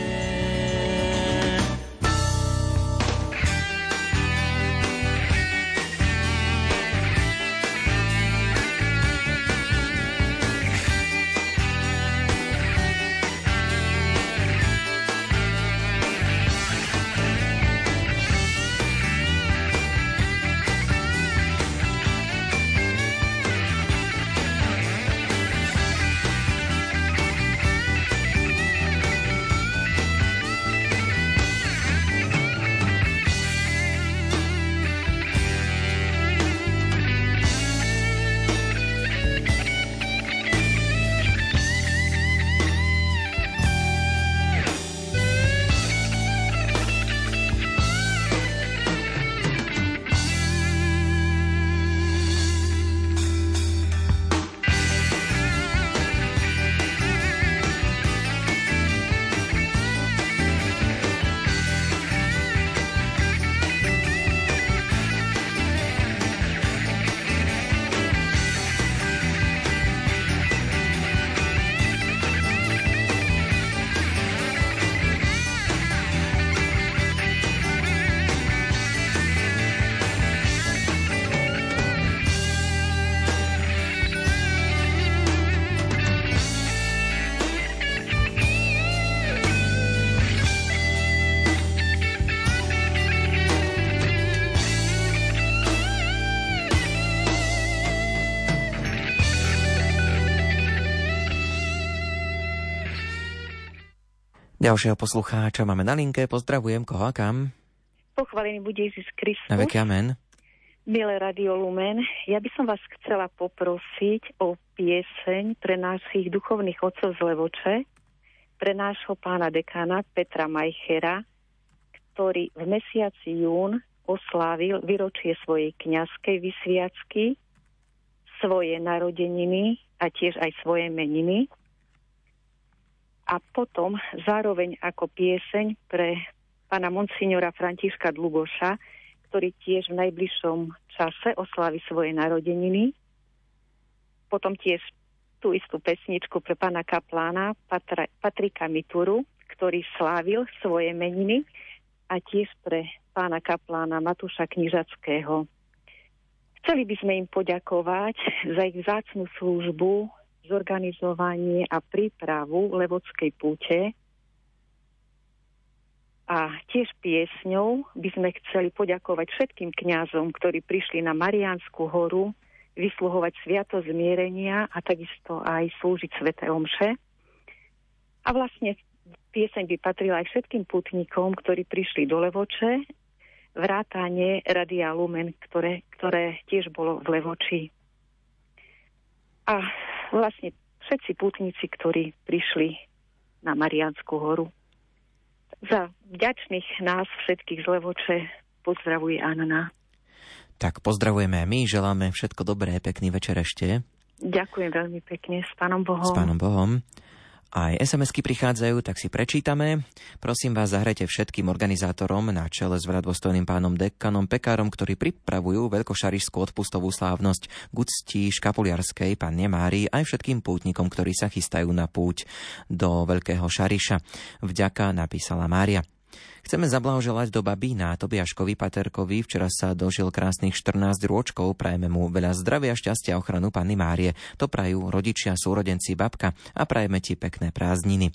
Ďalšieho poslucháča máme na linke. Pozdravujem koho a kam? Pochválený bude Ježiš Kristus. Na veky amen. Milé Radio Lumen, ja by som vás chcela poprosiť o pieseň pre našich duchovných otcov z Levoče, pre nášho pána dekána Petra Majchera, ktorý v mesiaci jún oslávil výročie svojej kňazskej vysviacky, svoje narodeniny a tiež aj svoje meniny. A potom zároveň ako pieseň pre pána monsignora Františka Dlugoša, ktorý tiež v najbližšom čase oslávi svoje narodeniny. Potom tiež tú istú pesničku pre pána kaplána Patra, Patrika Mituru, ktorý slávil svoje meniny a tiež pre pána kaplána Matúša Knižackého. Chceli by sme im poďakovať za ich vzácnú službu, zorganizovanie a prípravu Levodskej púte, a tiež piesňou by sme chceli poďakovať všetkým kňazom, ktorí prišli na Mariánsku horu vysluhovať sviato zmierenia a takisto aj slúžiť Svete Omše. A vlastne pieseň by patrila aj všetkým putníkom, ktorí prišli do Levoče, vrátane Radia Lumen, ktoré, ktoré tiež bolo v Levoči. A vlastne všetci putníci, ktorí prišli na Mariánsku horu. Za vďačných nás všetkých z Levoče pozdravuje Anna. Tak pozdravujeme my, želáme všetko dobré, pekný večer ešte. Ďakujem veľmi pekne, s Pánom Bohom. S Pánom Bohom. Aj SMS-ky prichádzajú, tak si prečítame. Prosím vás, zahrajte všetkým organizátorom na čele s vradostojným pánom dekanom Pekárom, ktorí pripravujú veľkošarišskú odpustovú slávnosť k Škapuliarskej panne Márii aj všetkým pútnikom, ktorí sa chystajú na púť do Veľkého Šariša. Vďaka napísala Mária. Chceme zablahoželať do babína Tobiaškovi Paterkovi. Včera sa dožil krásnych 14 rôčkov. Prajeme mu veľa zdravia, šťastia a ochranu Panny Márie. To prajú rodičia, súrodenci, babka a prajeme ti pekné prázdniny.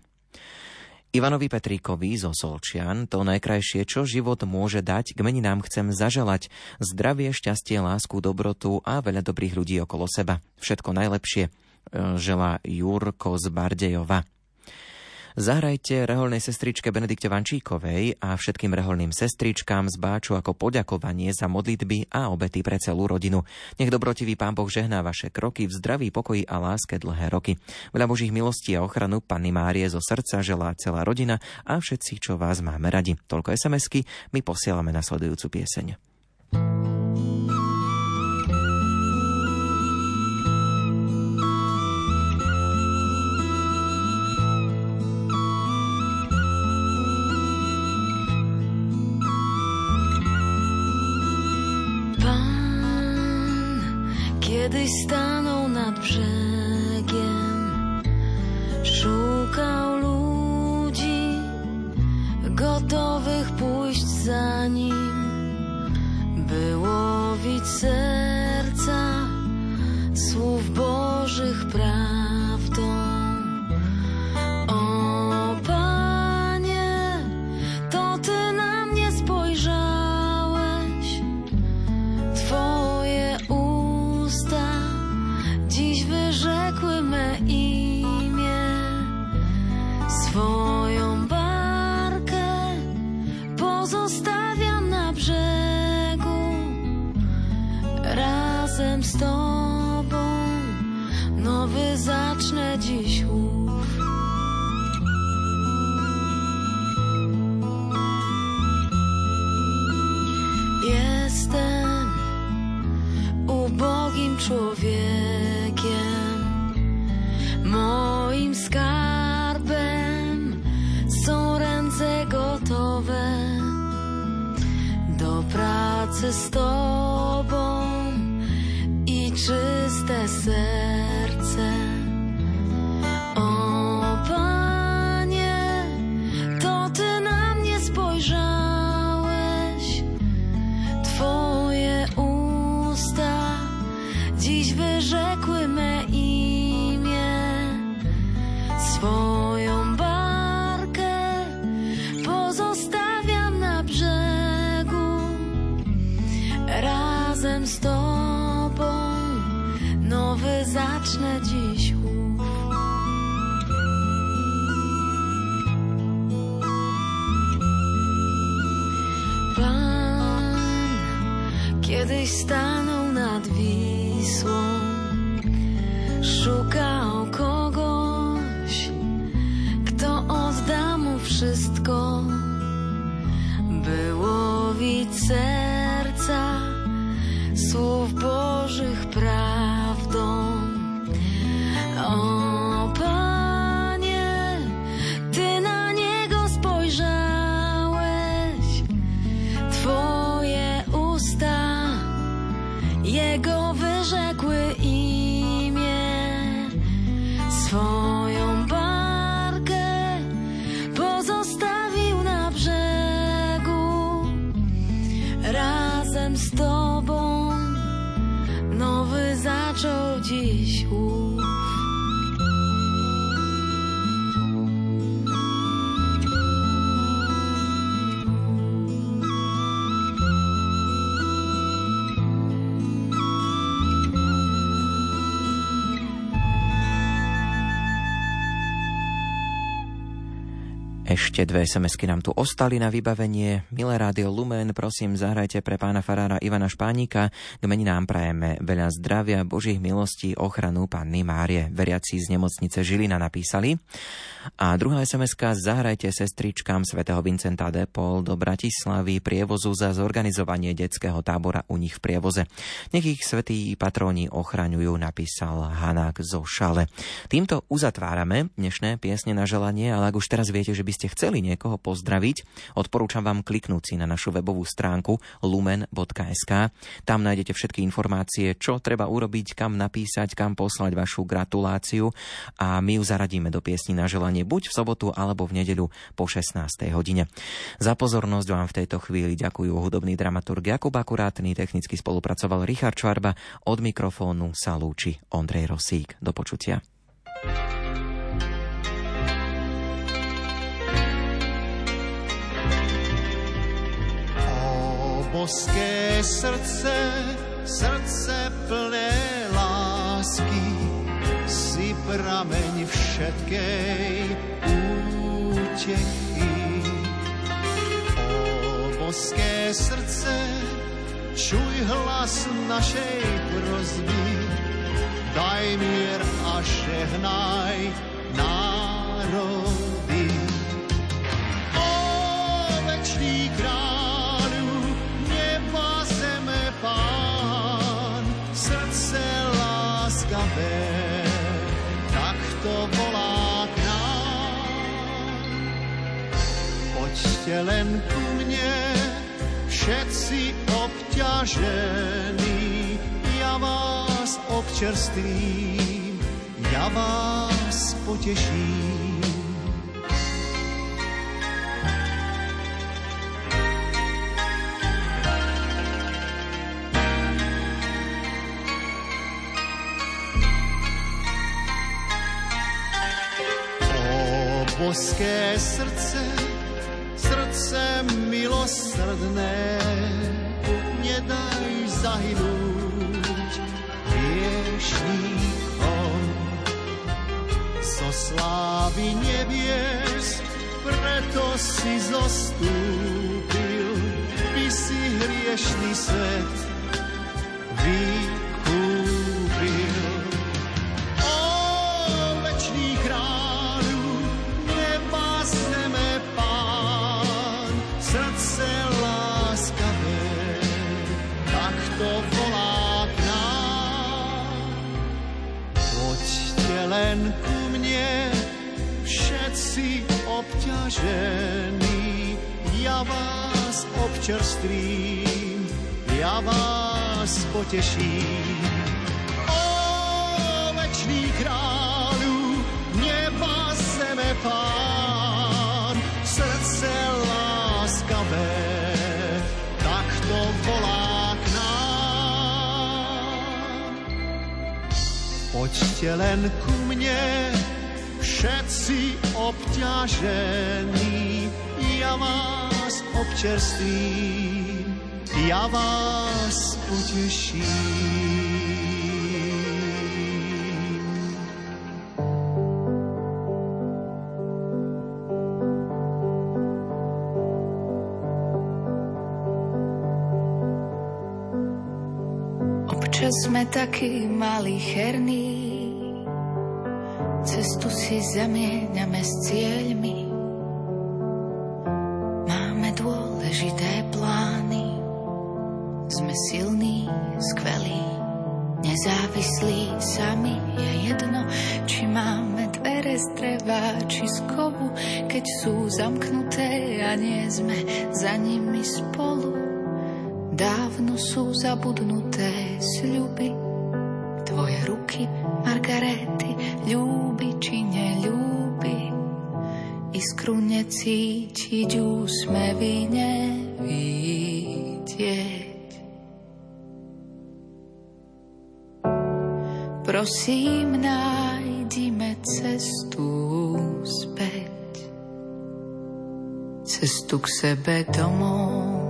Ivanovi Petríkovi zo Solčian to najkrajšie, čo život môže dať, k meninám chcem zaželať zdravie, šťastie, lásku, dobrotu a veľa dobrých ľudí okolo seba. Všetko najlepšie, e, žela Jurko z Bardejova. Zahrajte reholnej sestričke Benedikte Vančíkovej a všetkým reholným sestričkám z Báču ako poďakovanie za modlitby a obety pre celú rodinu. Nech dobrotivý Pán Boh žehná vaše kroky v zdraví, pokoji a láske dlhé roky. Veľa Božích milostí a ochranu Panny Márie zo srdca želá celá rodina a všetci, čo vás máme radi. Toľko SMS-ky, my posielame nasledujúcu pieseň. Kiedyś stanął nad brzegiem, szukał ludzi gotowych pójść za nim, by łowić serca słów Bożych prawdą. Człowiekiem, moim skarbem są ręce gotowe do pracy z Tobą i czyste serce. said Ešte dve SMS-ky nám tu ostali na vybavenie. Milé rádio Lumen, prosím, zahrajte pre pána farára Ivana Špánika. K meninám prajeme veľa zdravia, božích milostí, ochranu Panny Márie. Veriaci z nemocnice Žilina napísali. A druhá sms zahrajte sestričkám svätého Vincenta de Paul do Bratislavy prievozu za zorganizovanie detského tábora u nich v prievoze. Nech ich svätí patróni ochraňujú, napísal Hanák zo Šale. Týmto uzatvárame dnešné piesne na želanie, ale ak už teraz viete, že by ste chceli niekoho pozdraviť, odporúčam vám kliknúť si na našu webovú stránku lumen.sk. Tam nájdete všetky informácie, čo treba urobiť, kam napísať, kam poslať vašu gratuláciu a my ju zaradíme do piesni na želanie buď v sobotu alebo v nedeľu po 16. hodine. Za pozornosť vám v tejto chvíli ďakujú hudobný dramaturg Jakub Akurátny, technicky spolupracoval Richard Čvarba, od mikrofónu sa lúči Ondrej Rosík. Do počutia. O boské srdce, srdce plné lásky, si prameň všetkej útechy. O boské srdce, čuj hlas našej prozby, daj mier a žehnaj národy. Poďte len ku mne, všetci obťažení, ja vás občerstvím, ja vás poteším. Boské srdce milosrdné, nedaj zahynúť hriešníkom. Zo slávy nebies, preto si zostúpil, by si hriešný svet vykúpil. Všetci obťažení, ja vás občerstvím, ja vás poteším. O večný kráľu, neba zeme pán, srdce láskavé, tak to volá k nám. Poďte len ku mne, všetci obťažení, ja vás občerstvím, ja vás poteším. Občas sme takí malicherní, cestu si zamieňame s cieľmi. Máme dôležité plány, sme silní, skvelí, nezávislí sami. Je jedno, či máme dvere z dreva, či z kovu, keď sú zamknuté a nie sme za nimi spolu. Dávno sú zabudnuté sľuby, tvoje ruky, Margarety, ľúbi či neľúbi. Iskru necítiť, úsmevy nevidieť. Prosím, nájdime cestu späť, cestu k sebe domov.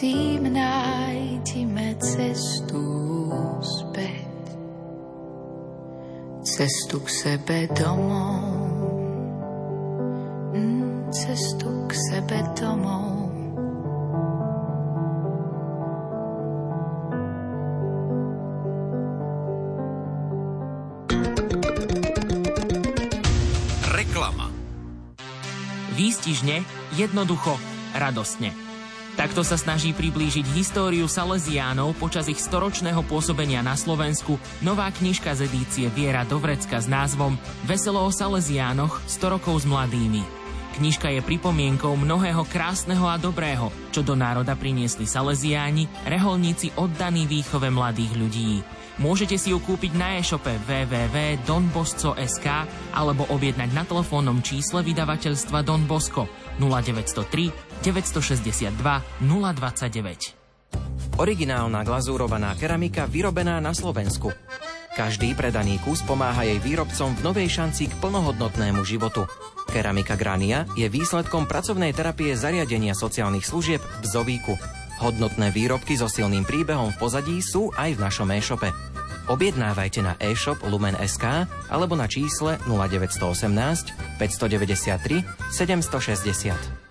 prosím, nájdime cestu späť. Cestu k sebe domov. Mm, cestu k sebe domov. Reklama. Výstižne, jednoducho, radostne. Takto sa snaží priblížiť históriu Salesiánov počas ich storočného pôsobenia na Slovensku nová knižka z edície Viera Dovrecka s názvom Veselo o Salesiánoch 100 rokov s mladými. Knižka je pripomienkou mnohého krásneho a dobrého, čo do národa priniesli Salesiáni, reholníci oddaní výchove mladých ľudí. Môžete si ju kúpiť na e-shope www.donbosco.sk alebo objednať na telefónnom čísle vydavateľstva Don Bosco 0903 962 029. Originálna glazúrovaná keramika vyrobená na Slovensku. Každý predaný kus pomáha jej výrobcom v novej šanci k plnohodnotnému životu. Keramika Grania je výsledkom pracovnej terapie zariadenia sociálnych služieb v Zovíku. Hodnotné výrobky so silným príbehom v pozadí sú aj v našom e-shope. Objednávajte na e-shop Lumen.sk alebo na čísle 0918 593 760.